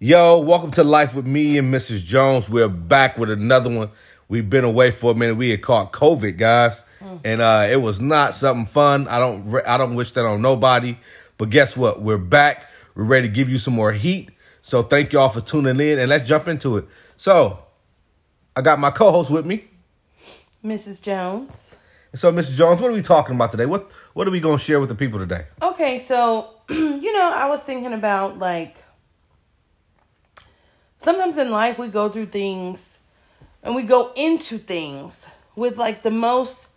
Yo, welcome to Life with me and Mrs. Jones. We're back with another one. We've been away for a minute. We had caught COVID, guys, and uh, it was not something fun. I don't, re- I don't wish that on nobody. But guess what? We're back. We're ready to give you some more heat. So thank y'all for tuning in, and let's jump into it. So, I got my co-host with me. Mrs. Jones. So, Mr. Jones, what are we talking about today? What What are we going to share with the people today? Okay, so you know, I was thinking about like sometimes in life we go through things and we go into things with like the most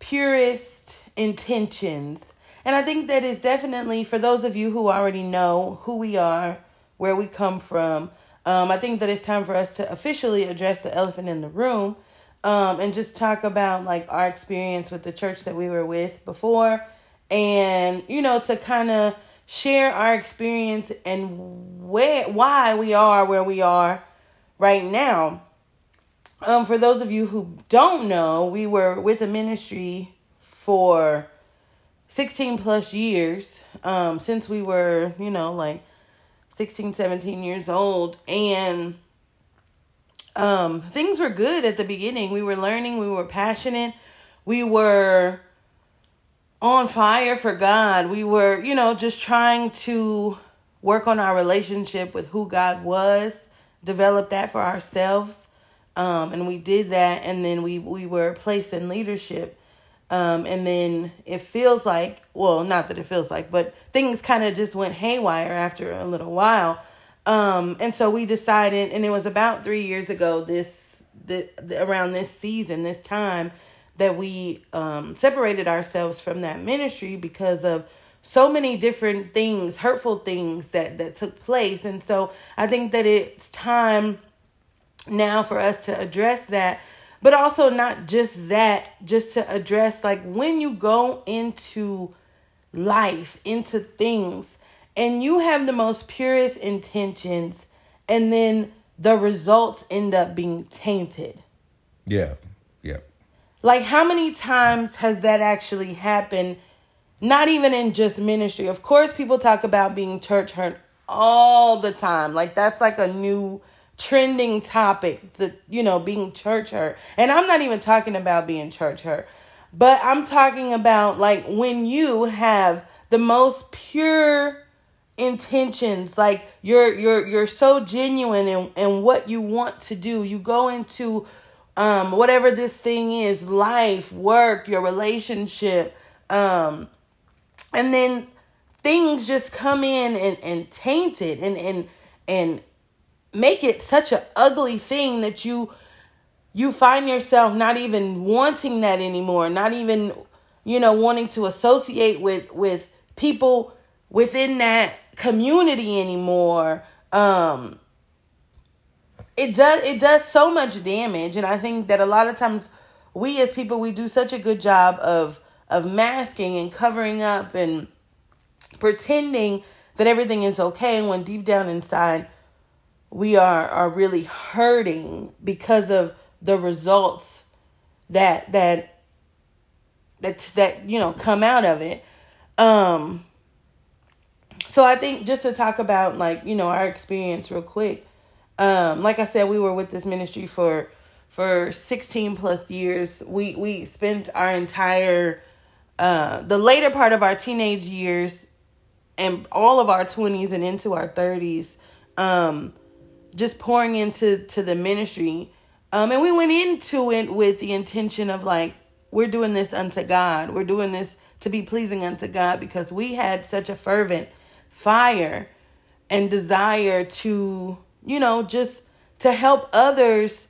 purest intentions. And I think that is definitely for those of you who already know who we are, where we come from. Um, I think that it's time for us to officially address the elephant in the room um, and just talk about like our experience with the church that we were with before and you know to kind of share our experience and where why we are where we are right now. Um for those of you who don't know we were with a ministry for 16 plus years um since we were you know like 16 17 years old. And um things were good at the beginning. We were learning we were passionate we were on fire for God. We were, you know, just trying to work on our relationship with who God was, develop that for ourselves. Um, and we did that and then we we were placed in leadership. Um, and then it feels like, well, not that it feels like, but things kind of just went haywire after a little while. Um, and so we decided, and it was about three years ago, this, the, around this season, this time, that we um, separated ourselves from that ministry because of so many different things, hurtful things that that took place. And so I think that it's time now for us to address that, but also not just that, just to address like when you go into life, into things, and you have the most purest intentions, and then the results end up being tainted. Yeah, yeah. Like, how many times has that actually happened? Not even in just ministry. Of course, people talk about being church hurt all the time. Like, that's like a new trending topic, the you know, being church hurt. And I'm not even talking about being church hurt, but I'm talking about like when you have the most pure intentions like you're you're you're so genuine in, in what you want to do you go into um, whatever this thing is life, work, your relationship. Um, and then things just come in and, and taint it and, and, and make it such an ugly thing that you you find yourself not even wanting that anymore not even you know wanting to associate with with people within that community anymore um it does it does so much damage and i think that a lot of times we as people we do such a good job of of masking and covering up and pretending that everything is okay when deep down inside we are are really hurting because of the results that that that that you know come out of it. Um so i think just to talk about like you know our experience real quick um, like I said, we were with this ministry for for 16 plus years. We we spent our entire uh, the later part of our teenage years and all of our 20s and into our 30s um, just pouring into to the ministry. Um, and we went into it with the intention of like we're doing this unto God. We're doing this to be pleasing unto God because we had such a fervent fire and desire to you know, just to help others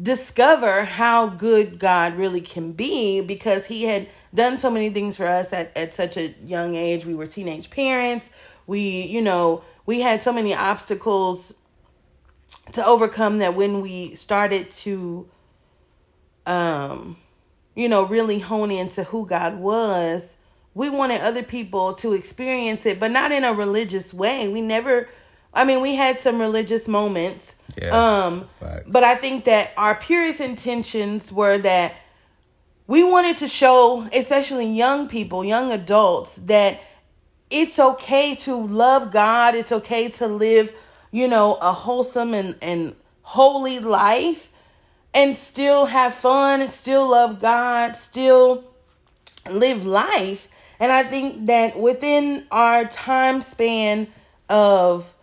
discover how good God really can be because he had done so many things for us at, at such a young age. We were teenage parents. We, you know, we had so many obstacles to overcome that when we started to um you know really hone into who God was, we wanted other people to experience it, but not in a religious way. We never I mean, we had some religious moments. Yeah, um, but I think that our purest intentions were that we wanted to show, especially young people, young adults, that it's okay to love God. It's okay to live you know, a wholesome and, and holy life and still have fun and still love God, still live life. And I think that within our time span of,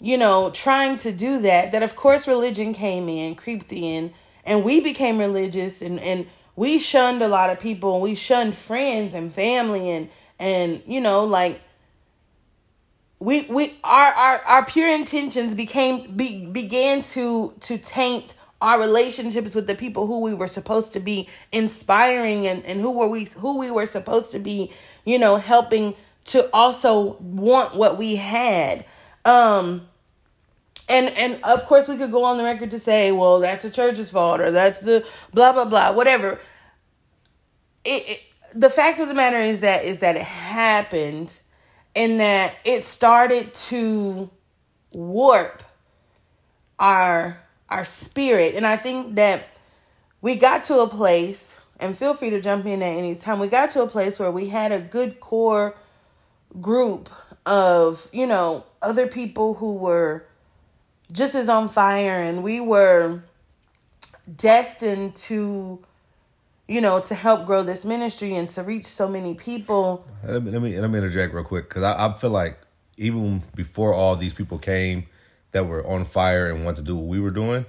you know, trying to do that, that of course religion came in, creeped in, and we became religious and, and we shunned a lot of people and we shunned friends and family and and you know like we we our our, our pure intentions became be, began to to taint our relationships with the people who we were supposed to be inspiring and, and who were we who we were supposed to be you know helping to also want what we had um and and of course we could go on the record to say well that's the church's fault or that's the blah blah blah whatever. It, it the fact of the matter is that is that it happened and that it started to warp our our spirit. And i think that we got to a place and feel free to jump in at any time we got to a place where we had a good core group of you know other people who were just as on fire and we were destined to you know to help grow this ministry and to reach so many people. Let me let me, let me interject real quick because I, I feel like even before all these people came that were on fire and wanted to do what we were doing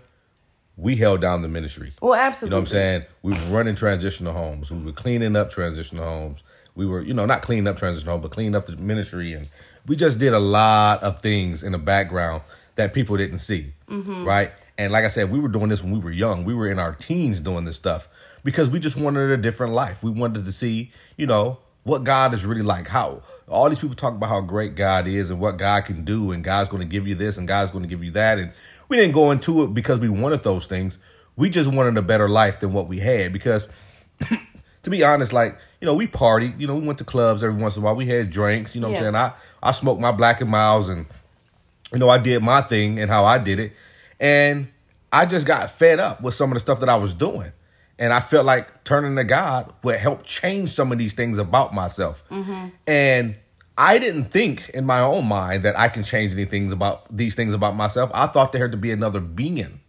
we held down the ministry. Well absolutely you know what i'm saying? We were running transitional homes. We were cleaning up transitional homes we were you know not cleaning up transitional homes but cleaning up the ministry and we just did a lot of things in the background that people didn't see, mm-hmm. right? And like I said, we were doing this when we were young. We were in our teens doing this stuff because we just wanted a different life. We wanted to see, you know, what God is really like. How all these people talk about how great God is and what God can do, and God's going to give you this and God's going to give you that. And we didn't go into it because we wanted those things. We just wanted a better life than what we had because. To be honest, like, you know, we partied, you know, we went to clubs every once in a while. We had drinks, you know yeah. what I'm saying? I, I smoked my Black and Milds and you know, I did my thing and how I did it. And I just got fed up with some of the stuff that I was doing. And I felt like turning to God would help change some of these things about myself. Mm-hmm. And I didn't think in my own mind that I can change any things about these things about myself. I thought there had to be another being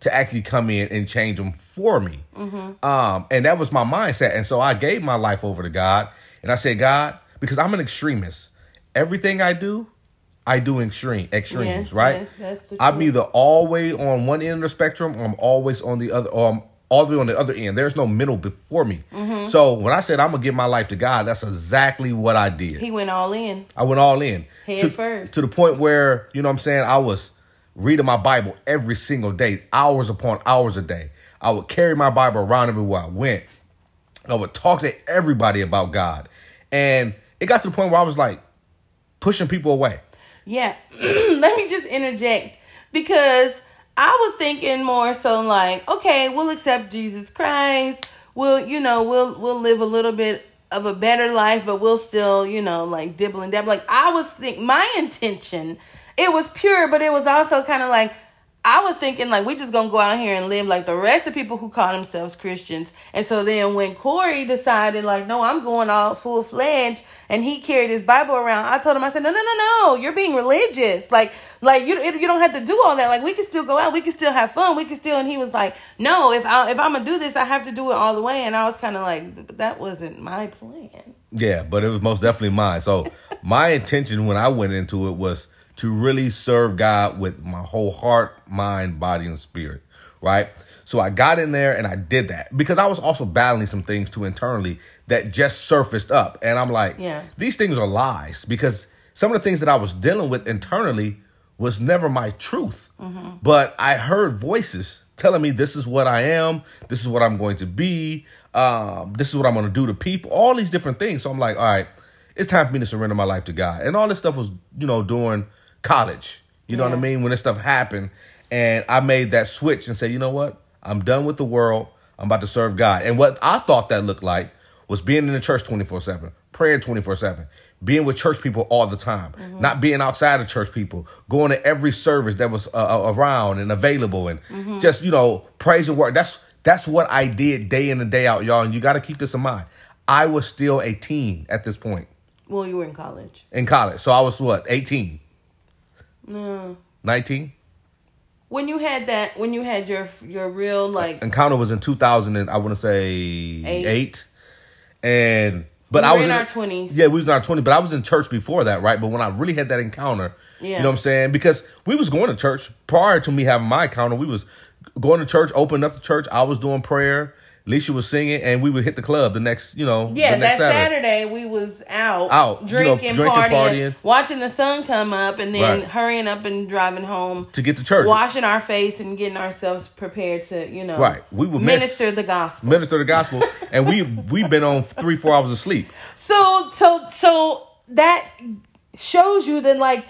to actually come in and change them for me. Mm-hmm. Um, and that was my mindset. And so I gave my life over to God. And I said, God, because I'm an extremist, everything I do, I do extreme extremes, yes, right? Yes, I'm either always on one end of the spectrum or I'm always on the other or I'm all the way on the other end. There's no middle before me. Mm-hmm. So when I said I'm gonna give my life to God, that's exactly what I did. He went all in. I went all in. Head to, first. To the point where, you know what I'm saying, I was reading my Bible every single day, hours upon hours a day. I would carry my Bible around everywhere I went. I would talk to everybody about God. And it got to the point where I was like pushing people away. Yeah. Let me just interject because I was thinking more so like, okay, we'll accept Jesus Christ. We'll, you know, we'll we'll live a little bit of a better life, but we'll still, you know, like dibble and dabble. Like I was think my intention, it was pure, but it was also kind of like I was thinking like we just gonna go out here and live like the rest of people who call themselves Christians. And so then when Corey decided like, no, I'm going all full fledged, and he carried his Bible around, I told him, I said, no, no, no, no, you're being religious. Like, like you you don't have to do all that. Like we can still go out, we can still have fun, we can still. And he was like, no, if I if I'm gonna do this, I have to do it all the way. And I was kind of like, that wasn't my plan. Yeah, but it was most definitely mine. So my intention when I went into it was to really serve God with my whole heart, mind, body, and spirit, right? So I got in there and I did that because I was also battling some things too internally that just surfaced up. And I'm like, yeah. these things are lies because some of the things that I was dealing with internally was never my truth. Mm-hmm. But I heard voices telling me this is what I am, this is what I'm going to be, um, this is what I'm going to do to people, all these different things. So I'm like, all right, it's time for me to surrender my life to God. And all this stuff was, you know, during college. You know yeah. what I mean? When this stuff happened, and I made that switch and said, you know what? I'm done with the world. I'm about to serve God. And what I thought that looked like was being in the church 24 7, praying 24 7, being with church people all the time, mm-hmm. not being outside of church people, going to every service that was uh, uh around and available, and mm-hmm. just, you know, praise and work. That's that's what I did day in and day out, y'all. And you got to keep this in mind. I was still a teen at this point. Well, you were in college. In college. So I was what, 18? No. 19. When you had that, when you had your your real like, Encounter was in 2000 and I want to say Eight. eight. And but We I was in our 20s. Yeah, we was in our 20s, but I was in church before that, right? But when I really had that encounter, Yeah. you know what I'm saying? Because we was going to church prior to me having my encounter. We was going to church, opening up the church. I was doing prayer. Alicia was singing, and we would hit the club the next, you know, yeah, the next that Saturday. we was out, Out, you know, drinking, drinking, partying, partying. watching the sun come up, and then Right. hurrying up and driving home to get to church. washing our face and getting ourselves prepared to, you know, Right. We would miss- minister the gospel. minister the gospel, and we we've been on three four hours of sleep. So so so that shows you that like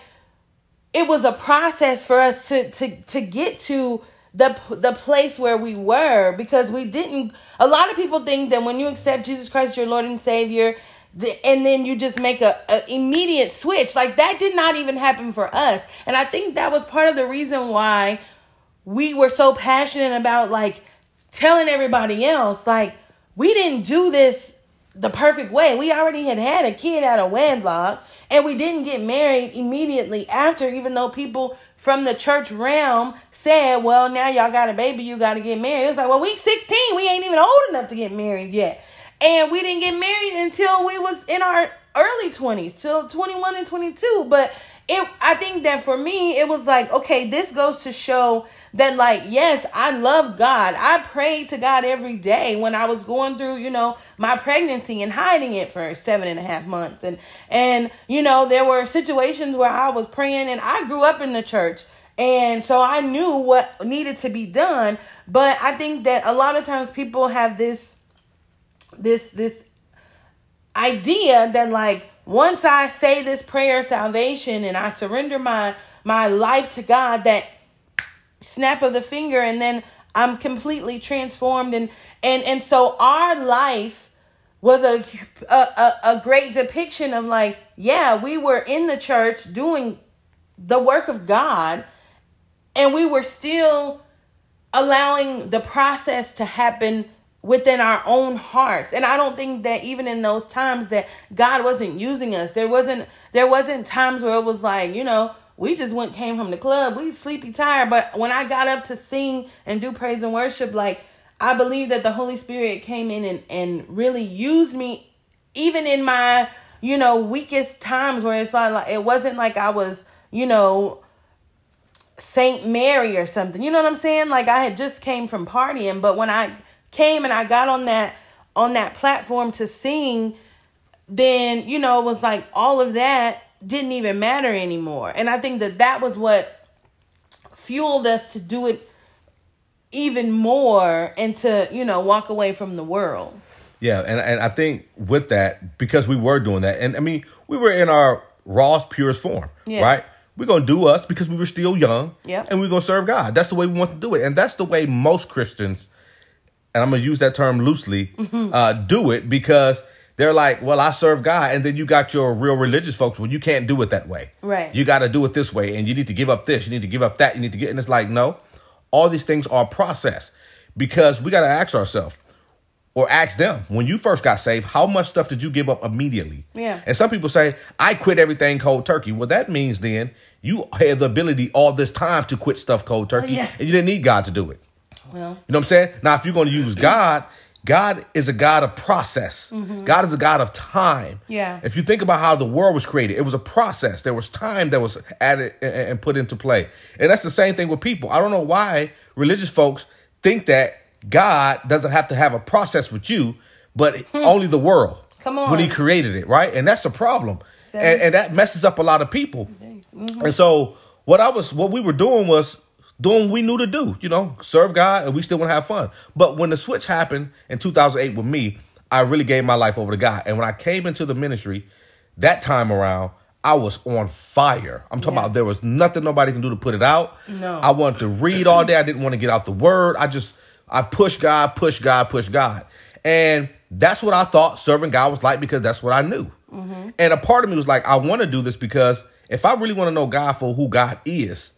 it was a process for us to to to get to the the place where we were because we didn't a lot of people think that when you accept Jesus Christ your Lord and Savior the, and then you just make a, a immediate switch like that did not even happen for us and I think that was part of the reason why we were so passionate about like telling everybody else like we didn't do this the perfect way. We already had had a kid out of wedlock and we didn't get married immediately after even though people from the church realm said, "Well, now y'all got a baby, you got to get married." It was like, "Well, we 16, we ain't even old enough to get married yet." And we didn't get married until we was in our early 20s, till 21 and 22, but it I think that for me it was like, okay, this goes to show that like yes i love god. I prayed to god every day when i was going through you know my pregnancy and hiding it for seven and a half months. And and you know there were situations where i was praying and i grew up in the church. And so i knew what needed to be done. But i think that a lot of times people have this this this idea that like once I say this prayer of salvation and I surrender my my life to God that snap of the finger and then I'm completely transformed. And and and so our life was a a, a, great depiction of like yeah we were in the church doing the work of God and we were still allowing the process to happen within our own hearts. And i don't think that even in those times that god wasn't using us there wasn't there wasn't times where it was like you know we just went came from the club we sleepy tired but when i got up to sing and do praise and worship like i believe that the holy spirit came in and, and really used me even in my you know weakest times where it's not like it wasn't like i was you know Saint Mary or something. You know what I'm saying? Like I had just came from partying, but when I came and I got on that on that platform to sing, then you know it was like all of that didn't even matter anymore. And I think that that was what fueled us to do it even more and to, you know, walk away from the world. Yeah, and and I think with that because we were doing that, and I mean we were in our rawest, purest form, Yeah. right? We're gonna do us because we were still young, yeah, and we're gonna serve God. That's the way we want to do it, and that's the way most Christians, and I'm gonna use that term loosely, Mm-hmm. uh, do it because they're like, well, I serve God, and then you got your real religious folks. Well, you can't do it that way, Right. You got to do it this way, and you need to give up this, you need to give up that, you need to get, and it's like, no, all these things are process because we got to ask ourselves or ask them when you first got saved how much stuff did you give up immediately Yeah. and some people say i quit everything cold turkey well that means then you had the ability all this time to quit stuff cold turkey oh, yeah. and you didn't need god to do it Well, you know what i'm saying now if you're going to use god god is a god of process god is a god of time Mm-hmm. Yeah. if you think about how the world was created it was a process there was time that was added and- put into play and that's the same thing with people i don't know why religious folks think that god doesn't have to have a process with you but only the world Hmm. Come on. when he created it right and that's a problem and, and that messes up a lot of people Mm-hmm. and so what I was what we were doing was doing what we knew to do, you know, serve God and we still want to have fun. But when the switch happened in 2008 with me, I really gave my life over to God. And when I came into the ministry that time around, I was on fire. I'm talking Yeah. about there was nothing nobody can do to put it out. No. I wanted to read all day. I didn't want to get out the word. I just I pushed God, push God, push God. And that's what I thought serving God was like because that's what I knew. Mm-hmm. And a part of me was like, I want to do this because if I really want to know God for who God is,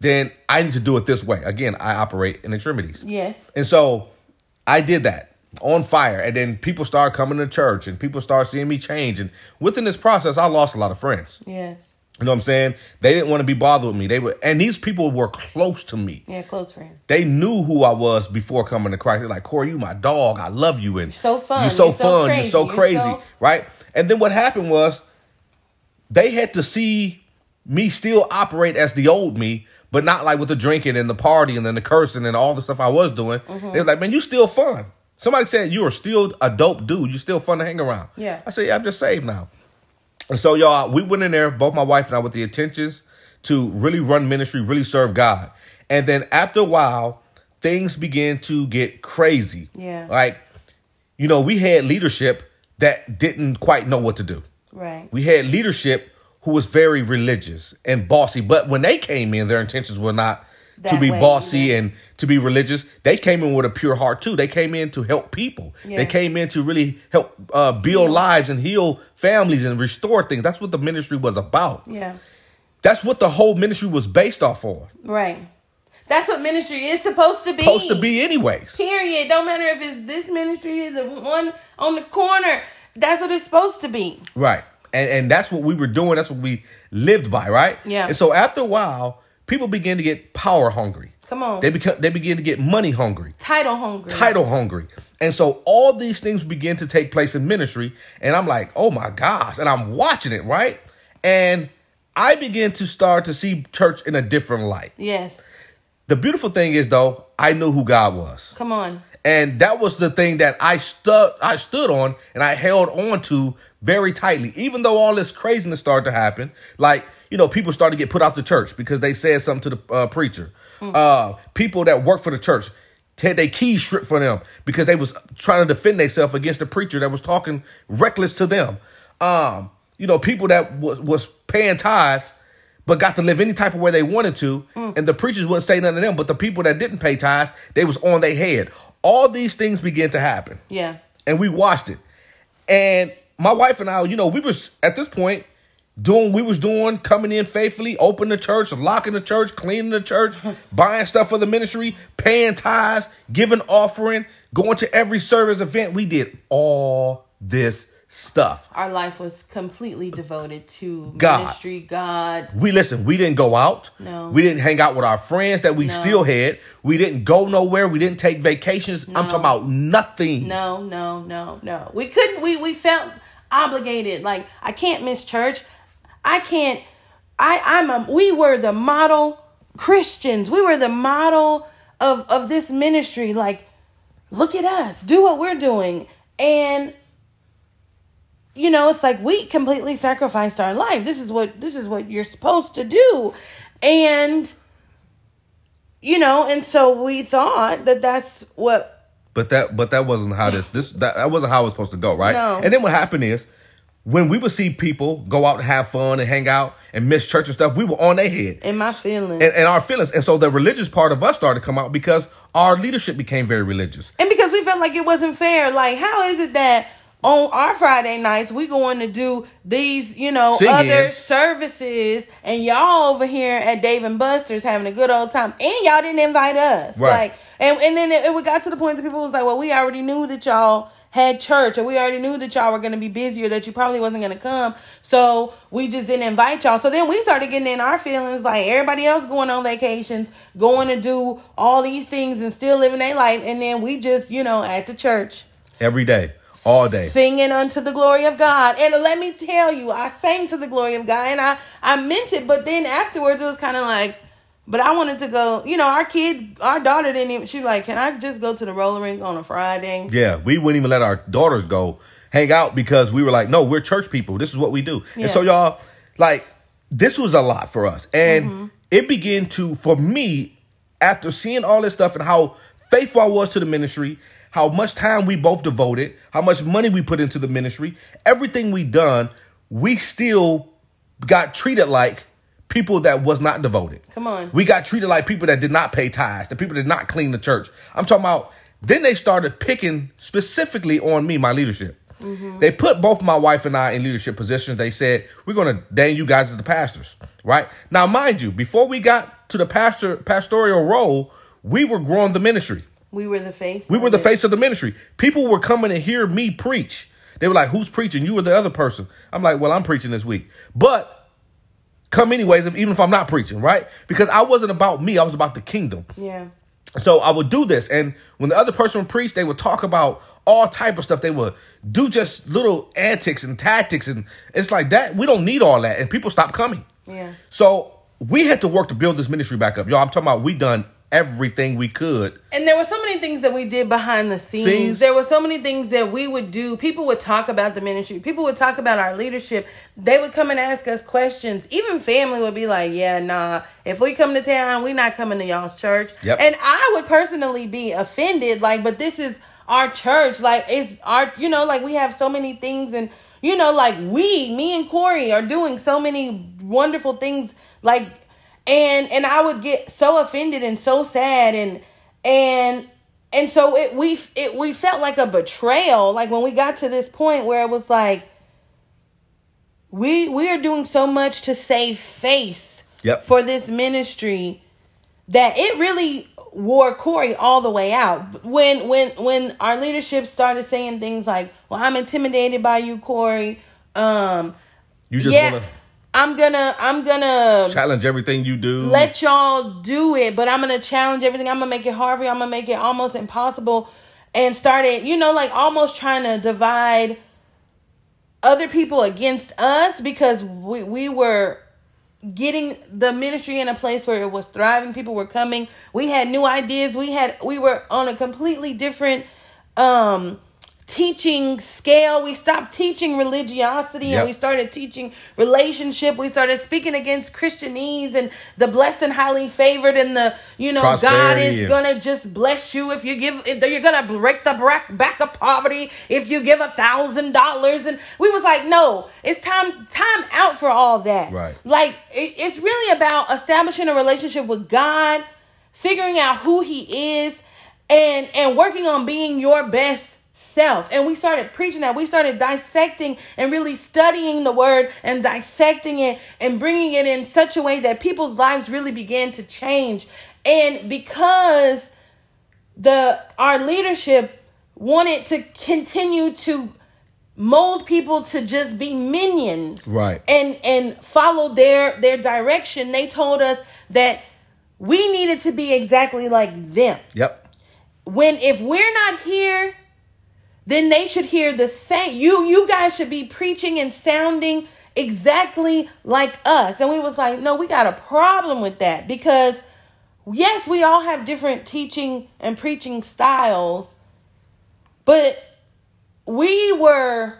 then I need to do it this way. Again, I operate in extremities. yes. And so I did that on fire. And then people started coming to church and people started seeing me change. And within this process, I lost a lot of friends. Yes. You know what I'm saying? They didn't want to be bothered with me. They were, and these people were close to me. Yeah, close friend. They knew who I was before coming to Christ. They're like, Corey, you my dog. I love you. And so fun. You're so You're so fun. crazy. You're so You're crazy. so- Right? And then what happened was they had to see me still operate as the old me, but not like with the drinking and the partying and then the cursing and all the stuff I was doing. Mm-hmm. They was like, man, you still fun. Somebody said you are still a dope dude. You still fun to hang around. Yeah. I said, yeah, I'm just saved now. And so, y'all, we went in there, both my wife and I, with the intentions to really run ministry, really serve God. And then after a while, things began to get crazy. Yeah. Like, you know, we had leadership that didn't quite know what to do. Right. We had leadership who was very religious and bossy, but when they came in, their intentions were not to be way, bossy yeah. and to be religious. They came in with a pure heart too. They came in to help people. Yeah. They came in to really help uh, build lives and heal families and restore things. That's what the ministry was about. Yeah. That's what the whole ministry was based off on. Right. That's what ministry is supposed to be. Supposed to be, anyways. Period. Don't matter if it's this ministry, is the one on the corner. That's what it's supposed to be. Right. And and that's what we were doing. That's what we lived by, right? Yeah. And so after a while, people began to get power hungry. Come on. They become they begin to get money hungry, Title hungry. title hungry. And so all these things begin to take place in ministry. And I'm like, oh my gosh. And I'm watching it, right? And I begin to start to see church in a different light. Yes. The beautiful thing is though, I knew who God was. Come on. And that was the thing that I stood I stood on and I held on to very tightly. Even though all this craziness started to happen, like, you know, people started to get put out the church because they said something to the uh, preacher. Uh, people that work for the church had their keys stripped for them because they was trying to defend themselves against the preacher that was talking reckless to them. Um, you know, people that was, was paying tithes but got to live any type of way they wanted to, and the preachers wouldn't say nothing to them. But the people that didn't pay tithes, they was on their head. All these things began to happen, Yeah. and we watched it. And my wife and I, you know, we was at this point doing we was doing, coming in faithfully, opening the church, locking the church, cleaning the church, buying stuff for the ministry, paying tithes, giving offering, going to every service event. We did all this stuff. Our life was completely devoted to God. ministry, God. We listen, we didn't go out. No. We didn't hang out with our friends that we No. still had. We didn't go nowhere. We didn't take vacations. I'm talking about nothing. No, no, no, no. We couldn't. We we felt obligated. Like I can't miss church. I can't. I I'm a. We were the model Christians. We were the model of of this ministry. Like, look at us. Do what we're doing. And you know, it's like we completely sacrificed our life. This is what this is what you're supposed to do. And you know, and so we thought that that's what But that but that wasn't how this this that, that wasn't how it was supposed to go, right? No. And then what happened is when we would see people go out and have fun and hang out and miss church and stuff, we were on their head. And my feelings. and, and our feelings. And so the religious part of us started to come out because our leadership became very religious. And because we felt like it wasn't fair. Like, how is it that on our Friday nights we going to do these, you know, Sing-ins. other services, and y'all over here at Dave and Buster's having a good old time, and y'all didn't invite us, Right. like, and and then it, it got to the point that people was like, well, we already knew that y'all had church, and we already knew that y'all were going to be busy, or that you probably wasn't going to come, so we just didn't invite y'all. So then we started getting in our feelings, like everybody else going on vacations, going to do all these things, and still living their life, and then we just, you know, at the church Every day, all day. singing unto the glory of God. And let me tell you, I sang to the glory of God and I, I meant it, but then afterwards it was kind of like, but I wanted to go, you know, our kid, our daughter didn't even, she was like, can I just go to the roller rink on a Friday? Yeah, we wouldn't even let our daughters go hang out because we were like, no, we're church people. This is what we do. Yeah. And so y'all, like, this was a lot for us. And mm-hmm. it began to, for me, after seeing all this stuff and how faithful I was to the ministry, how much time we both devoted, how much money we put into the ministry, everything we done, we still got treated like people that was not devoted. Come on. We got treated like people that did not pay tithes, the people that did not clean the church. I'm talking about, then they started picking specifically on me, my leadership. Mm-hmm. They put both my wife and I in leadership positions. They said, we're going to name you guys as the pastors, right? Now, mind you, before we got to the pastor pastoral role, we were growing the ministry. We were the face. We were the it. face of the ministry. People were coming to hear me preach. They were like, "Who's preaching? You were the other person." I'm like, "Well, I'm preaching this week." But come anyways, even if I'm not preaching, right? Because I wasn't about me, I was about the kingdom. Yeah. So I would do this, and when the other person would preach, they would talk about all type of stuff. They would do just little antics and tactics, and it's like that. We don't need all that, and people stop coming. Yeah. So we had to work to build this ministry back up, y'all. I'm talking about we done everything we could. And there were so many things that we did behind the scenes. Scenes. There were so many things that we would do. People would talk about the ministry. People would talk about our leadership. They would come and ask us questions. Even family would be like, "Yeah, nah. If we come to town, we not coming to y'all's church." Yep. And I would personally be offended, like, but this is our church. Like, it's our, you know, like we have so many things, and you know, like we, me and Corey, are doing so many wonderful things, like and and I would get so offended and so sad and and and so it we it we felt like a betrayal like when we got to this point where it was like we we are doing so much to save face Yep. for this ministry that it really wore Corey all the way out. When when when our leadership started saying things like, "Well, I'm intimidated by you, Corey." Um, You just yeah, want I'm gonna I'm gonna challenge everything you do. let y'all do it, but I'm gonna challenge everything. I'm gonna make it hard for you. I'm gonna make it almost impossible, and started, you know, like almost trying to divide other people against us because we we were getting the ministry in a place where it was thriving. People were coming. We had new ideas. We had we were on a completely different um teaching scale. We stopped teaching religiosity Yep. and we started teaching relationship. We started speaking against Christianese and the blessed and highly favored and the, you know, God is gonna just bless you if you give if you're gonna break the back back of poverty if you give a thousand dollars and we was like no it's time time out for all that Right. like it, it's really about establishing a relationship with god figuring out who he is and and working on being your best self and we started preaching that we started dissecting and really studying the word and dissecting it and bringing it in such a way that people's lives really began to change and because the our leadership wanted to continue to mold people to just be minions Right. and and follow their their direction they told us that we needed to be exactly like them Yep. when if we're not here then they should hear the same. You you guys should be preaching and sounding exactly like us. And we was like no we got a problem with that because yes we all have different teaching and preaching styles but we were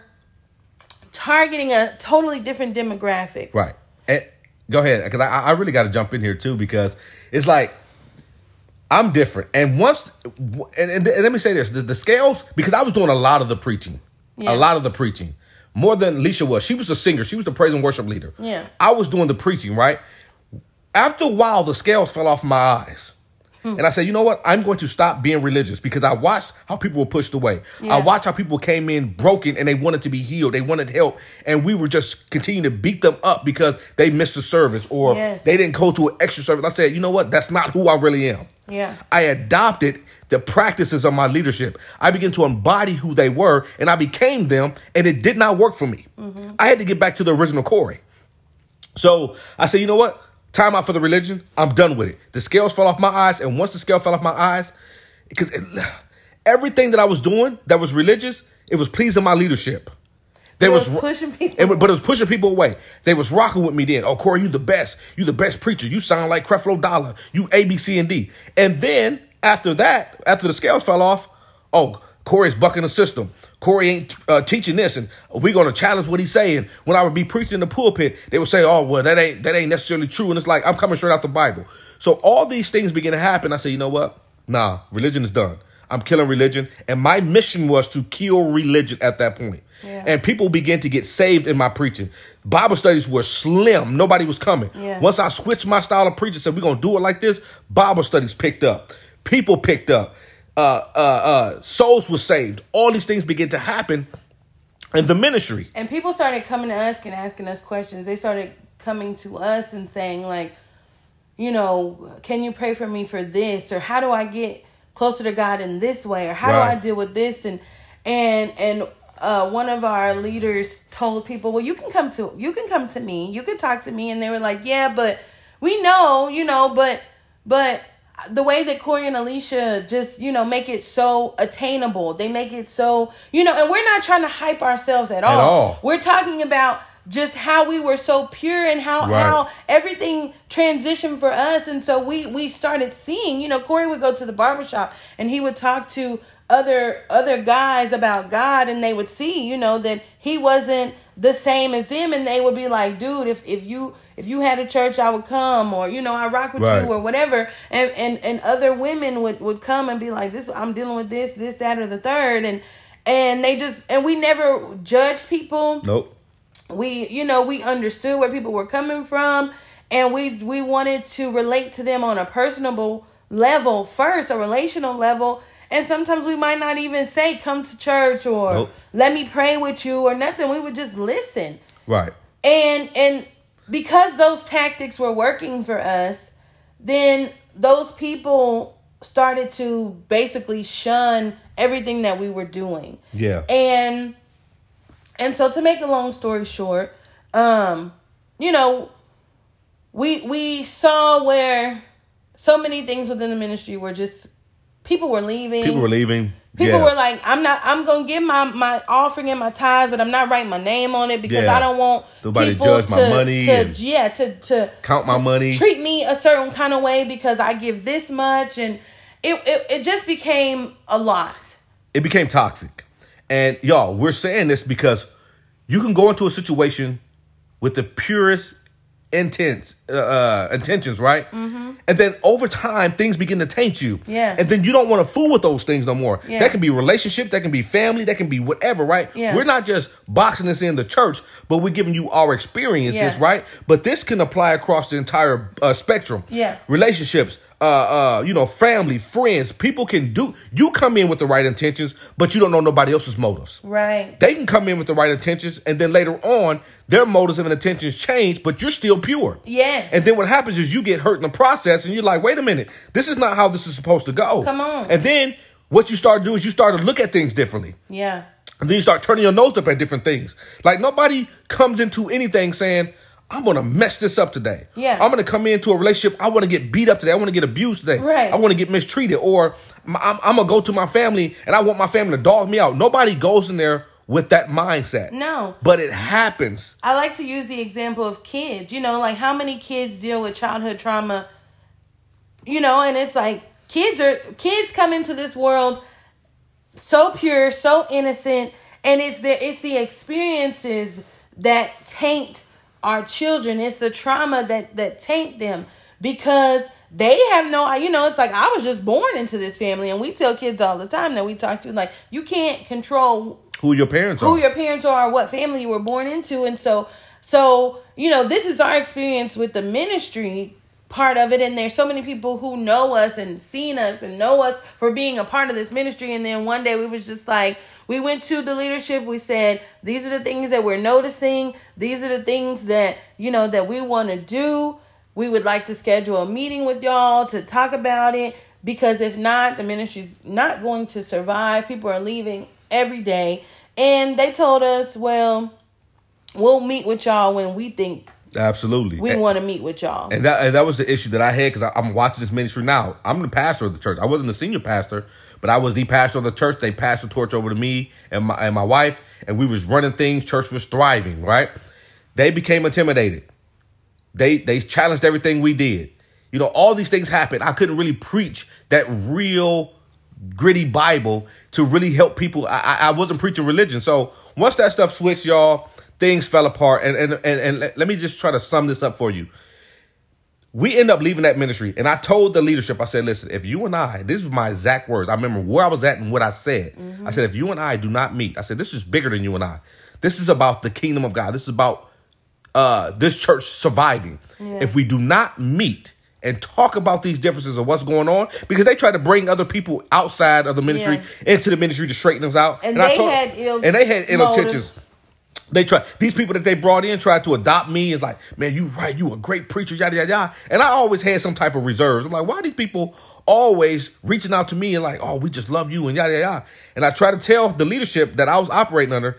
targeting a totally different demographic. Right. And go ahead, because I, I really got to jump in here too because it's like I'm different. And once, and, and, and let me say this: the, the scales, because I was doing a lot of the preaching, Yeah. a lot of the preaching, more than Alicia was. She was a singer. She was the praise and worship leader. Yeah. I was doing the preaching. Right. After a while, the scales fell off my eyes. Hmm. And I said, you know what? I'm going to stop being religious because I watched how people were pushed away. Yeah. I watched how people came in broken and they wanted to be healed. They wanted help. And we were just continuing to beat them up because they missed a service or Yes. they didn't go to an extra service. I said, you know what? That's not who I really am. Yeah. I adopted the practices of my leadership. I began to embody who they were and I became them and it did not work for me. Mm-hmm. I had to get back to the original Corey. So I said, you know what? Time out for the religion. I'm done with it. The scales fell off my eyes, and once the scale fell off my eyes, because it, everything that I was doing that was religious, it was pleasing my leadership. They was ro- pushing people it but it was pushing people away. They was rocking with me then. Oh, Corey, you the best. You the best preacher. You sound like Creflo Dollar. You A, B, C, and D. And then after that, after the scales fell off, oh, Corey's bucking the system. Corey ain't uh, teaching this, and we're gonna challenge what he's saying. When I would be preaching in the pulpit, they would say, "Oh, well, that ain't that ain't necessarily true," and it's like I'm coming straight out the Bible. So all these things begin to happen. I say, you know what? Nah, religion is done. I'm killing religion, and my mission was to kill religion at that point. Yeah. And people began to get saved in my preaching. Bible studies were slim; nobody was coming. Yeah. Once I switched my style of preaching, said we're gonna do it like this. Bible studies picked up. People picked up. Uh, uh, uh, souls were saved. All these things began to happen in the ministry. and people started coming to us and asking us questions they started coming to us and saying like you know can you pray for me for this or how do i get closer to god in this way or how Right. do i deal with this and and and uh, one of our leaders told people, "Well, you can come to you can come to me, you can talk to me," and they were like, "Yeah, but we know, you know, but but." The way that Corey and Alicia just, you know, make it so attainable. They make it so, you know, and we're not trying to hype ourselves at, all. all. We're talking about just how we were so pure and how Right. how everything transitioned for us and so we we started seeing you know corey would go to the barbershop and he would talk to other other guys about god and they would see you know that he wasn't the same as them and they would be like dude if if you if you had a church i would come or you know i rock with Right. you or whatever and and and other women would would come and be like this i'm dealing with this this that or the third and and they just and we never judged people Nope. we you know we understood where people were coming from and we we wanted to relate to them on a personable level first a relational level and sometimes we might not even say come to church or Nope. let me pray with you or nothing we would just listen Right. and and because those tactics were working for us then those people started to basically shun everything that we were doing Yeah. and and so to make a long story short um you know we we saw where so many things within the ministry were just people were leaving People were leaving. People yeah. were like, I'm not, I'm gonna give my my offering and my tithes, but I'm not writing my name on it because Yeah. I don't want Nobody people judge my to- money To, yeah, to to count my money. treat me a certain kind of way because I give this much, and it it, it just became a lot. it became toxic. And y'all, we're saying this because you can go into a situation with the purest intents, uh, uh, intentions, right? Mm-hmm. And then over time, things begin to taint you. Yeah. And then you don't want to fool with those things no more. Yeah. That can be relationship, that can be family, that can be whatever, right? Yeah. We're not just boxing this in the church, but we're giving you our experiences, Yeah. right? But this can apply across the entire uh, spectrum. Yeah. Relationships, uh, uh, you know, family, friends, people can do. You come in with the right intentions, but you don't know nobody else's motives. Right. They can come in with the right intentions, and then later on, their motives and intentions change, but you're still pure. Yes. And then what happens is you get hurt in the process, and you're like, wait a minute, this is not how this is supposed to go. Come on. And then what you start to do is you start to look at things differently. Yeah. And then you start turning your nose up at different things. Like nobody comes into anything saying, I'm gonna mess this up today. Yeah. I'm gonna come into a relationship. I want to get beat up today. I want to get abused today. Right. I want to get mistreated, or I'm, I'm, I'm gonna go to my family and I want my family to dog me out. Nobody goes in there with that mindset. No. But it happens. I like to use the example of kids. You know, like how many kids deal with childhood trauma? You know, and it's like kids are kids come into this world so pure, so innocent, and it's the it's the experiences that taint our children. It's the trauma that that taint them because they have no you know it's like i was just born into this family and we tell kids all the time that we talk to like you can't control Who your parents who are. your parents are, what family you were born into, and so so you know this is our experience with the ministry part of it, and there's so many people who know us and seen us and know us for being a part of this ministry, and then one day we was just like. We went to the leadership. We said, these are the things that we're noticing. These are the things that, you know, that we want to do. We would like to schedule a meeting with y'all to talk about it because if not, the ministry's not going to survive. People are leaving every day. And they told us, well, we'll meet with y'all when we think Absolutely. we want to meet with y'all. And that and that was the issue that I had because I'm watching this ministry now. I'm the pastor of the church. I wasn't the senior pastor, but I was the pastor of the church. They passed the torch over to me and my and my wife, and we was running things. Church was thriving. Right? They became intimidated. They they challenged everything we did. You know, all these things happened. I couldn't really preach that real gritty Bible to really help people. I, I wasn't preaching religion. So once that stuff switched, y'all, things fell apart. And and and, and let me just try to sum this up for you. We end up leaving that ministry, and I told the leadership, I said, "Listen, if you and I, this is my exact words. I remember where I was at and what I said. I said, if you and I do not meet, I said, this is bigger than you and I. This is about the kingdom of God. This is about uh, this church surviving. Yeah. If we do not meet and talk about these differences of what's going on, because they try to bring other people outside of the ministry into the ministry to straighten us out. And I they had ill and they had ill motives. intentions. They try these people that they brought in tried to adopt me. It's like, man, you right, you a great preacher, yada yada yada. And I always had some type of reserves. I'm like, why these people always reaching out to me and like, oh, we just love you and yada yada yada. And I try to tell the leadership that I was operating under,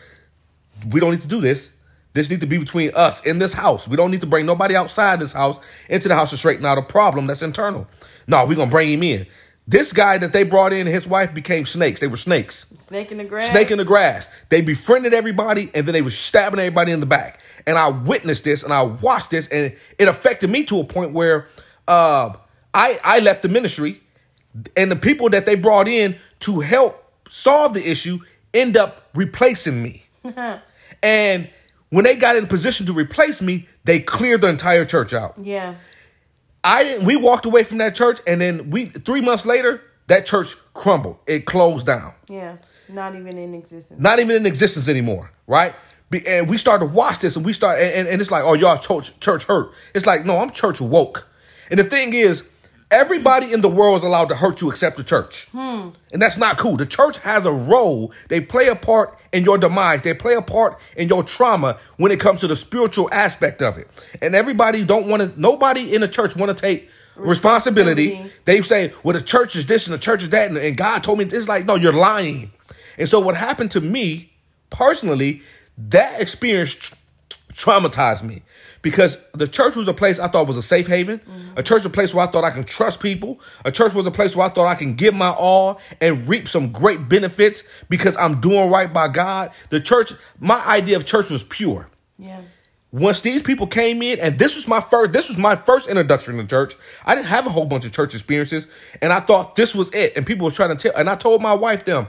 we don't need to do this. This needs to be between us in this house. We don't need to bring nobody outside this house into the house to straighten out a problem that's internal. No, we're gonna bring him in. This guy that they brought in, his wife became snakes. They were snakes. Snake in the grass. Snake in the grass. They befriended everybody and then they were stabbing everybody in the back. And I witnessed this and I watched this and it affected me to a point where uh, I I left the ministry and the people that they brought in to help solve the issue end up replacing me. and when they got in position to replace me, they cleared the entire church out. Yeah. I didn't. We walked away from that church, and then we three months later, that church crumbled. It closed down. Yeah. Not even in existence. Not even in existence anymore. Right. Be- And we started to watch this, and we start, and, and, and it's like, oh, y'all church church hurt. It's like, no, I'm church woke. And the thing is, everybody in the world is allowed to hurt you except the church, hmm. and that's not cool. The church has a role. They play a part in your demise. They play a part in your trauma when it comes to the spiritual aspect of it. And everybody don't want to. Nobody in the church want to take responsibility. Responsibility. They say, well, the church is this and the church is that, and, and God told me. It's like, no, you're lying. And so, what happened to me personally, that experience tr- traumatized me because the church was a place I thought was a safe haven. A church was a place where I thought I can trust people. A church was a place where I thought I can give my all and reap some great benefits because I'm doing right by God. The church, my idea of church was pure Yeah. once these people came in and this was my first this was my first introduction to church i didn't have a whole bunch of church experiences and i thought this was it and people were trying to tell and i told my wife them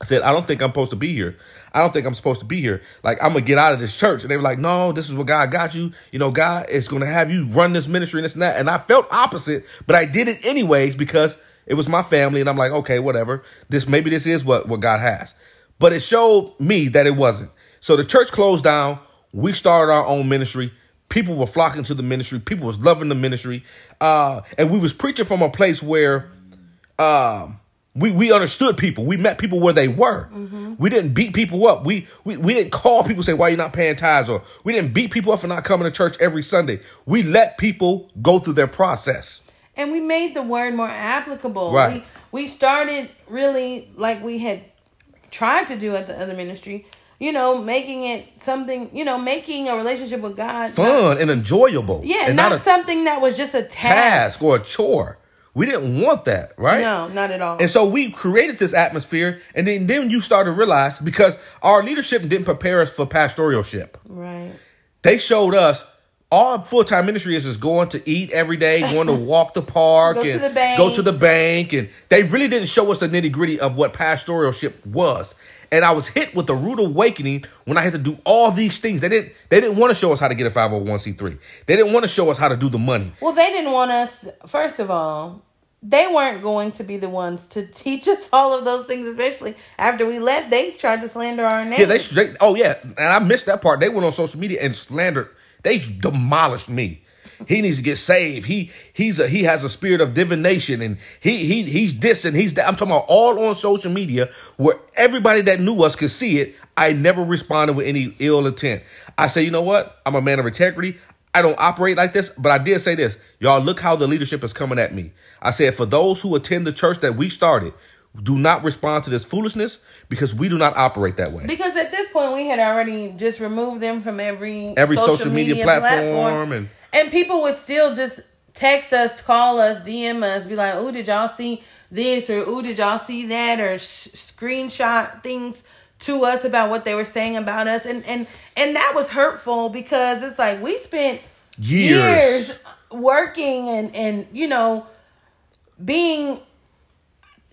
i said i don't think i'm supposed to be here. I don't think i'm supposed to be here. Like i'm gonna get out of this church. And they were like no this is what god got you. You know god is gonna have you run this ministry and this and that. And i felt opposite but i did it anyways because it was my family. And i'm like okay whatever. This maybe this is what what god has. But it showed me that it wasn't. So the church closed down. We started our own ministry. People were flocking to the ministry. People was loving the ministry. Uh and we was preaching from a place where um we, we understood people. We met people where they were. Mm-hmm. We didn't beat people up. We, we we didn't call people say why you not paying tithes or we didn't beat people up for not coming to church every Sunday. We let people go through their process. and we made the word more applicable. Right. We we started really like we had tried to do at the other ministry. You know, making it something. You know, making a relationship with God Fun and enjoyable. Yeah, and not, not, a something that was just a task. task or a chore. We didn't want that, right? No, not at all. And so we created this atmosphere, and then then you start to realize because our leadership didn't prepare us for pastoralship. right. They showed us all full time ministry is just going to eat every day, going to walk the park, Go to and the bank. go to the bank, and they really didn't show us the nitty gritty of what pastoralship was. And I was hit with a rude awakening when I had to do all these things. They didn't. They didn't want to show us how to get a five hundred one c three. They didn't want to show us how to do the money. Well, they didn't want us. First of all, they weren't going to be the ones to teach us all of those things, especially after we left. They tried to slander our name. Yeah, they straight. Oh yeah, and I missed that part. They went on social media and slandered. They demolished me. He needs to get saved. He he's a he has a spirit of divination, and he he he's this and he's that. I'm talking about all on social media where everybody that knew us could see it. I never responded with any ill intent. I say, you know what? I'm a man of integrity. I don't operate like this, but I did say this. Y'all look how the leadership is coming at me. I said, for those who attend the church that we started, do not respond to this foolishness because we do not operate that way. because at this point we had already just removed them from every Every social media platform and- and people would still just text us, call us, DM us, be like, "Oh, did y'all see this?" or "Oh, did y'all see that?" or sh- screenshot things to us about what they were saying about us, and and and that was hurtful because it's like we spent Years. years working and and you know being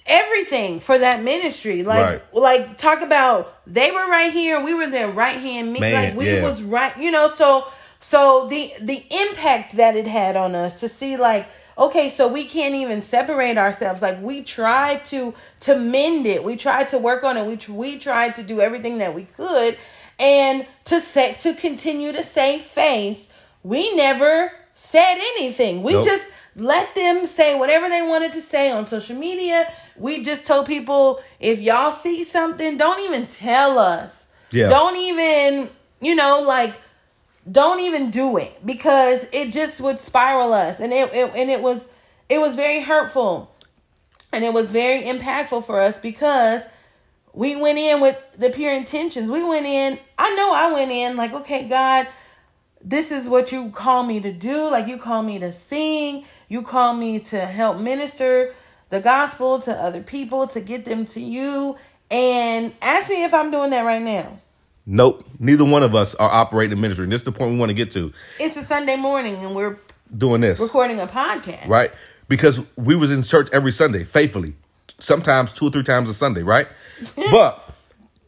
everything for that ministry. Like Right. like talk about they were right here and we were their right hand me Man, like we yeah. was right you know so so the the impact that it had on us to see like okay so we can't even separate ourselves like we tried to to mend it we tried to work on it we we tried to do everything that we could and to say to continue to save face we never said anything we Nope. just let them say whatever they wanted to say on social media. We just told people if y'all see something, don't even tell us. Yeah. Don't even you know, like don't even do it because it just would spiral us and it, it and it was it was very hurtful and it was very impactful for us because we went in with the pure intentions. We went in, I know I went in like, okay, God, this is what you call me to do. Like you call me to sing, you call me to help minister the gospel to other people, to get them to you. And ask me if I'm doing that right now. Nope. Neither one of us are operating ministry. And this is the point we want to get to. It's a Sunday morning and we're doing this. Recording a podcast. Right? Because we was in church every Sunday, faithfully. Sometimes two or three times a Sunday, right? but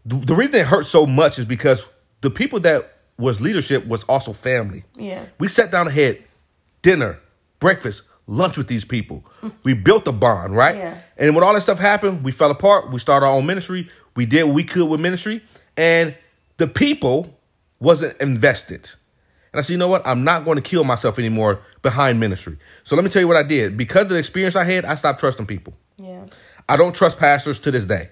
the reason it hurts so much is because the people that was leadership was also family. Yeah. We sat down and had dinner, breakfast, lunch with these people. we built a bond, right? Yeah. And when all that stuff happened, we fell apart. We started our own ministry. We did what we could with ministry. And the people wasn't invested. And I said, you know what? I'm not going to kill myself anymore behind ministry. So let me tell you what I did. Because of the experience I had, I stopped trusting people. Yeah. I don't trust pastors to this day.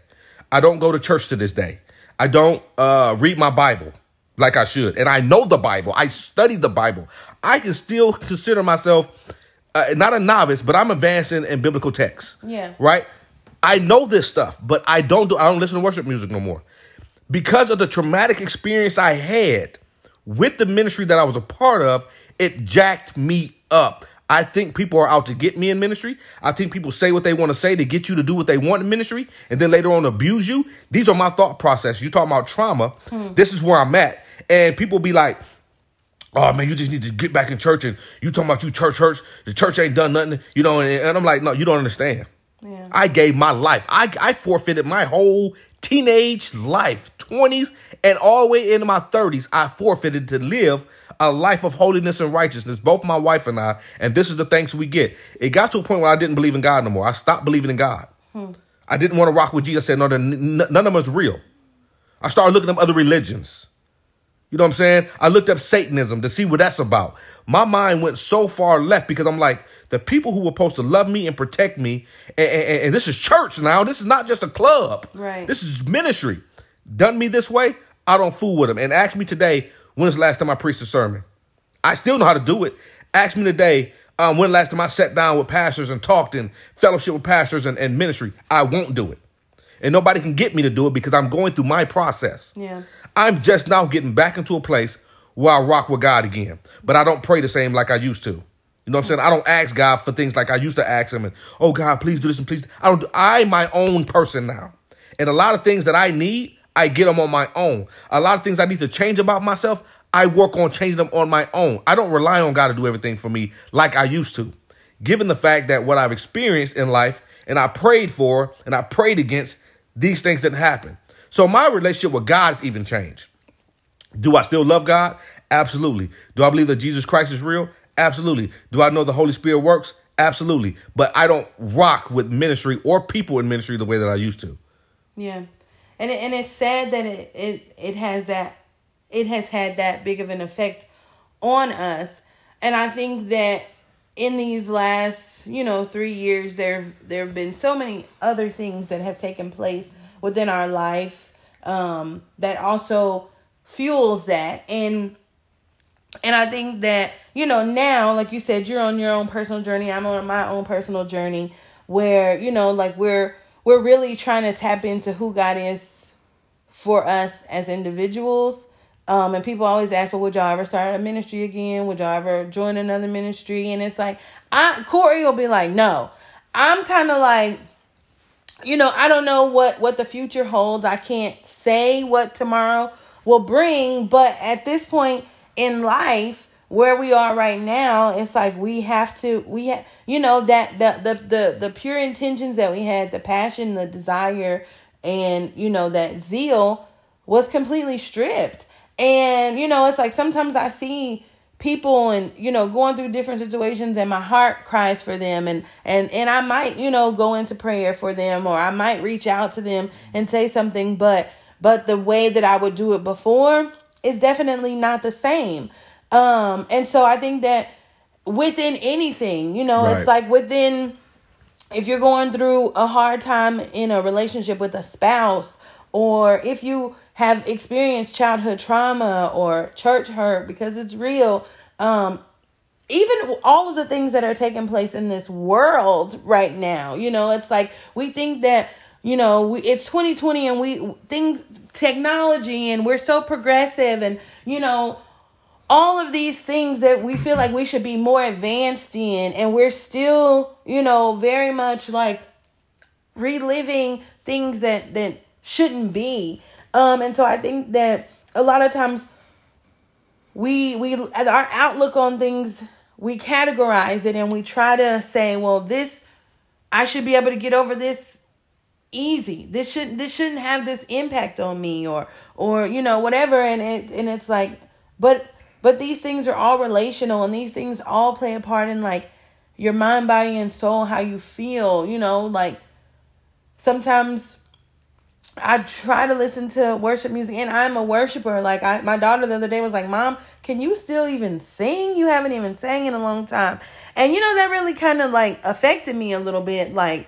I don't go to church to this day. I don't uh, read my Bible like I should. And I know the Bible. I study the Bible. I can still consider myself uh, not a novice, but I'm advancing in biblical texts. Yeah. Right? I know this stuff, but I don't do I don't listen to worship music no more because of the traumatic experience I had with the ministry that I was a part of, it jacked me up. I think people are out to get me in ministry. I think people say what they want to say to get you to do what they want in ministry and then later on abuse you. These are my thought processes. You talking about trauma. Hmm. This is where I'm at. And people be like, oh man, you just need to get back in church and you talking about you church, church. The church ain't done nothing, you know. And, and I'm like, no, you don't understand. Yeah. I gave my life. I, I forfeited my whole teenage life, 20s, and all the way into my 30s, I forfeited to live a life of holiness and righteousness, both my wife and I. And this is the thanks we get. It got to a point where I didn't believe in God no more. I stopped believing in God. Hmm. I didn't want to rock with Jesus. I said, no, none of them is real. I started looking up other religions. You know what I'm saying? I looked up Satanism to see what that's about. My mind went so far left because I'm like, the people who were supposed to love me and protect me, and, and, and this is church now. This is not just a club. Right. This is ministry. Done me this way, I don't fool with them. And ask me today, when is the last time I preached a sermon? I still know how to do it. Ask me today, um, when last time I sat down with pastors and talked in fellowship with pastors and, and ministry. I won't do it. And nobody can get me to do it because I'm going through my process. Yeah. I'm just now getting back into a place where I rock with God again. But I don't pray the same like I used to. You know what I'm saying? I don't ask God for things like I used to ask him and, oh God, please do this and please. I don't do, I'm my own person now. And a lot of things that I need, I get them on my own. A lot of things I need to change about myself, I work on changing them on my own. I don't rely on God to do everything for me like I used to. Given the fact that what I've experienced in life and I prayed for and I prayed against, these things didn't happen. So my relationship with God has even changed. Do I still love God? Absolutely. Do I believe that Jesus Christ is real? Absolutely. Do I know the Holy Spirit works? Absolutely. But I don't rock with ministry or people in ministry the way that I used to. Yeah. And it, and it's sad that it, it it has that it has had that big of an effect on us. And I think that in these last, you know, 3 years there there have been so many other things that have taken place within our life um that also fuels that and and I think that, you know, now, like you said, you're on your own personal journey. I'm on my own personal journey where, you know, like we're we're really trying to tap into who God is for us as individuals. Um, and people always ask, well, would y'all ever start a ministry again? Would y'all ever join another ministry? And it's like, I Corey will be like, no. I'm kind of like, you know, I don't know what what the future holds. I can't say what tomorrow will bring, but at this point, in life where we are right now it's like we have to we have you know that the, the the the pure intentions that we had the passion the desire and you know that zeal was completely stripped and you know it's like sometimes i see people and you know going through different situations and my heart cries for them and and and i might you know go into prayer for them or i might reach out to them and say something but but the way that i would do it before is definitely not the same. Um, and so I think that within anything, you know, right. it's like within if you're going through a hard time in a relationship with a spouse or if you have experienced childhood trauma or church hurt because it's real. Um, even all of the things that are taking place in this world right now, you know, it's like we think that you know we, it's 2020 and we things technology and we're so progressive and you know all of these things that we feel like we should be more advanced in and we're still you know very much like reliving things that that shouldn't be. Um and so i think that a lot of times we we our outlook on things we categorize it and we try to say well this i should be able to get over this easy. This shouldn't this shouldn't have this impact on me or or you know whatever. And it and it's like but but these things are all relational and these things all play a part in like your mind, body, and soul, how you feel, you know, like sometimes I try to listen to worship music and I'm a worshiper. Like I my daughter the other day was like, Mom, can you still even sing? You haven't even sang in a long time. And you know, that really kind of like affected me a little bit. Like,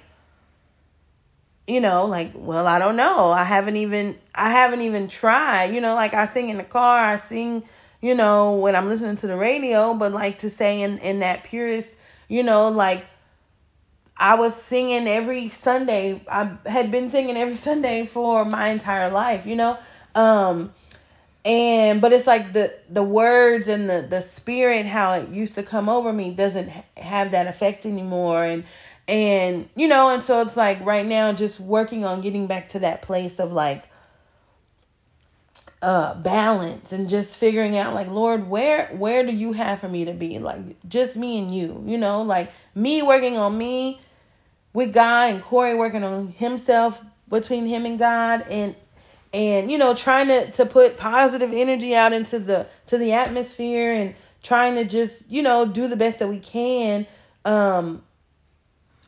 you know, like, well, I don't know. I haven't even I haven't even tried. You know, like I sing in the car, I sing you know, when I'm listening to the radio, but like to say in, in that purest, you know, like I was singing every Sunday. I had been singing every Sunday for my entire life, you know? Um, and but it's like the the words and the the spirit how it used to come over me doesn't have that effect anymore and and you know and so it's like right now just working on getting back to that place of like uh balance and just figuring out like lord where where do you have for me to be? Like just me and you you know? Like me working on me with god and corey working on himself between him and god and and you know trying to to put positive energy out into the to the atmosphere and trying to just you know do the best that we can um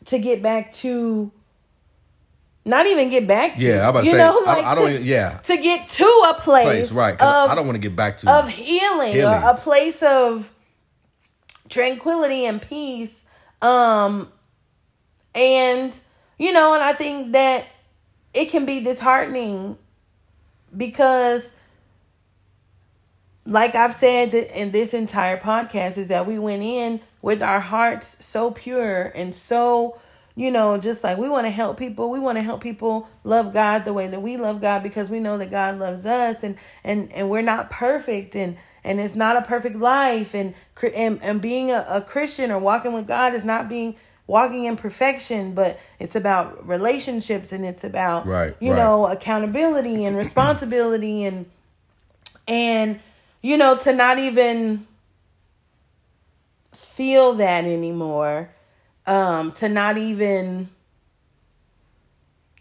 to get back to not even get back to. Yeah, I'm about to you say. know, like I, I don't. to, yeah, to get to a place, place right. of, I don't want to get back to of healing, Healing. A place of tranquility and peace. Um, and you know, and I think that it can be disheartening because like I've said in this entire podcast is that we went in with our hearts so pure and so you know just like we want to help people we want to help people love God the way that we love God because we know that God loves us and and and we're not perfect and and it's not a perfect life and and, and being a, a Christian or walking with God is not being walking in perfection but it's about relationships and it's about Right, you right. know accountability and responsibility and and you know to not even feel that anymore um to not even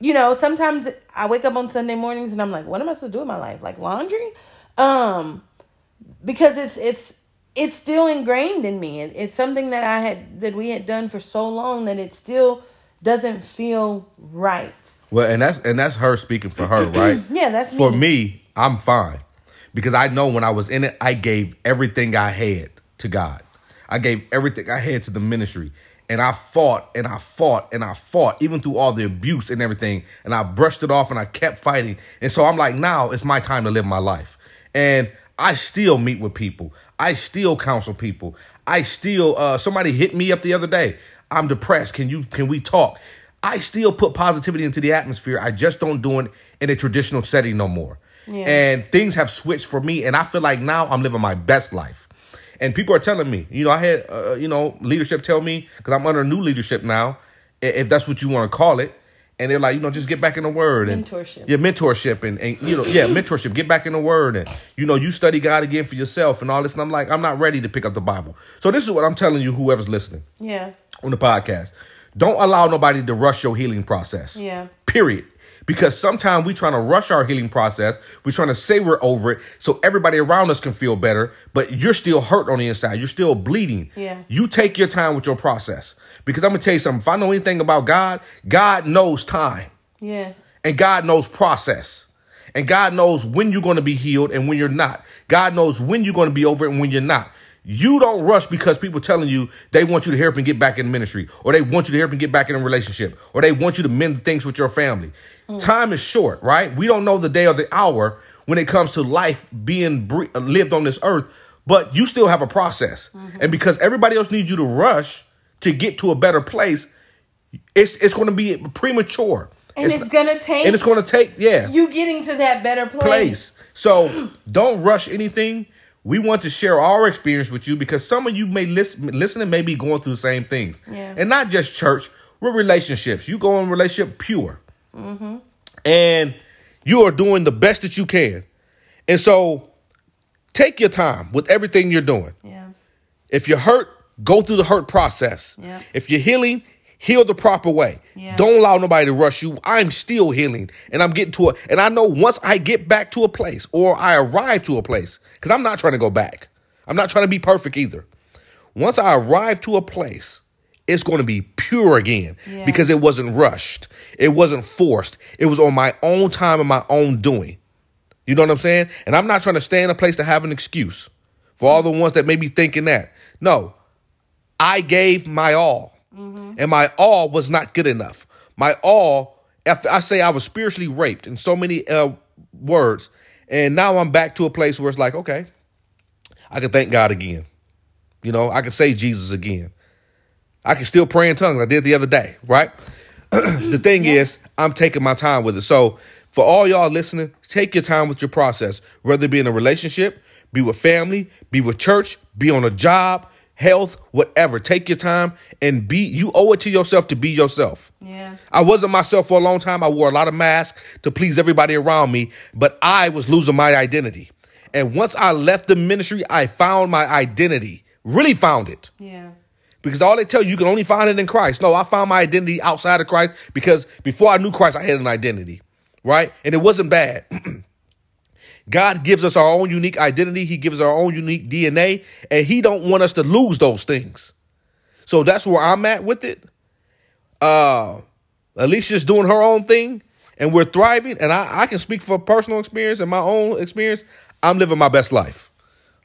you know sometimes i wake up on sunday mornings and i'm like what am i supposed to do with my life like laundry um because it's it's it's still ingrained in me it's something that i had that we had done for so long that it still doesn't feel right Well, and that's and that's her speaking for her, right? Yeah, that's for me. me. I'm fine because I know when I was in it, I gave everything I had to God. I gave everything I had to the ministry, and I fought and I fought and I fought even through all the abuse and everything, and I brushed it off and I kept fighting. And so I'm like, now it's my time to live my life, and I still meet with people. I still counsel people. I still uh somebody hit me up the other day. I'm depressed. Can you can we talk? I still put positivity into the atmosphere. I just don't do it in a traditional setting no more. Yeah. And things have switched for me and I feel like now I'm living my best life. And people are telling me, you know, I had uh, you know, leadership tell me cuz I'm under new leadership now, if that's what you want to call it. And they're like, you know, just get back in the word and Mentorship. Yeah, mentorship and, and you know, yeah, mentorship. Get back in the word and you know, you study God again for yourself and all this. And I'm like, I'm not ready to pick up the Bible. So this is what I'm telling you, whoever's listening yeah on the podcast. Don't allow nobody to rush your healing process. Yeah. Period. Because sometimes we're trying to rush our healing process. We're trying to say we're over it so everybody around us can feel better, but you're still hurt on the inside. You're still bleeding. Yeah. You take your time with your process. Because I'm gonna tell you something. If I know anything about God, God knows time. yes And God knows process. And God knows when you're going to be healed and when you're not. God knows when you're going to be over it and when you're not. You don't rush because people telling you they want you to help and get back in ministry, or they want you to help and get back in a relationship, or they want you to mend things with your family. Mm. Time is short, right? We don't know the day or the hour when it comes to life being bre- uh, lived on this earth, but you still have a process. Mm-hmm. And because everybody else needs you to rush to get to a better place, it's it's going to be premature. And it's, gonna take and it's going to take yeah you getting to that better place. place. So don't rush anything. We want to share our experience with you because some of you may listen, listening may be going through the same things, Yeah. and not just church. With relationships, you go in relationship pure, Mm-hmm. and you are doing the best that you can. And so, take your time with everything you're doing. Yeah. If you're hurt, go through the hurt process. Yeah. If you're healing, heal the proper way. Yeah. Don't allow nobody to rush you. I'm still healing and I'm getting to a and I know once I get back to a place or I arrive to a place, because I'm not trying to go back. I'm not trying to be perfect either. Once I arrive to a place, it's going to be pure again Yeah. because it wasn't rushed. It wasn't forced. It was on my own time and my own doing. You know what I'm saying? And I'm not trying to stay in a place to have an excuse for all the ones that may be thinking that. No, I gave my all, and my all was not good enough. My all, I say I was spiritually raped in so many uh, words, and now I'm back to a place where it's like, okay, I can thank God again. You know, I can say Jesus again. I can still pray in tongues. I did the other day, right? the thing is, I'm taking my time with it. So, for all y'all listening, take your time with your process, whether it be in a relationship, be with family, be with church, be on a job, health, whatever. Take your time and be, you owe it to yourself to be yourself. Yeah. I wasn't myself for a long time. I wore a lot of masks to please everybody around me, but I was losing my identity. And once I left the ministry, I found my identity, really found it Yeah. because all they tell you, you can only find it in Christ. No, I found my identity outside of Christ because before I knew Christ, I had an identity, right? And it wasn't bad. God gives us our own unique identity. He gives us our own unique DNA, and He don't want us to lose those things. So that's where I'm at with it. Uh, Alicia's doing her own thing, and we're thriving. And I, I can speak for personal experience and my own experience. I'm living my best life.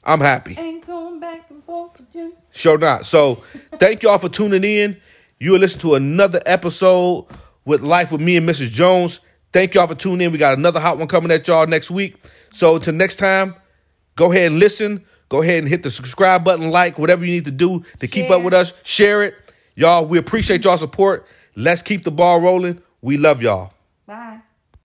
I'm happy. Ain't going back and forth you. Sure not. So thank y'all for tuning in. You will listen to another episode with Life with me and Mrs. Jones. Thank y'all for tuning in. We got another hot one coming at y'all next week. So until next time, go ahead and listen. Go ahead and hit the subscribe button, like, whatever you need to do to keep up with us. Share it. Y'all, we appreciate y'all support. Let's keep the ball rolling. We love y'all. Bye.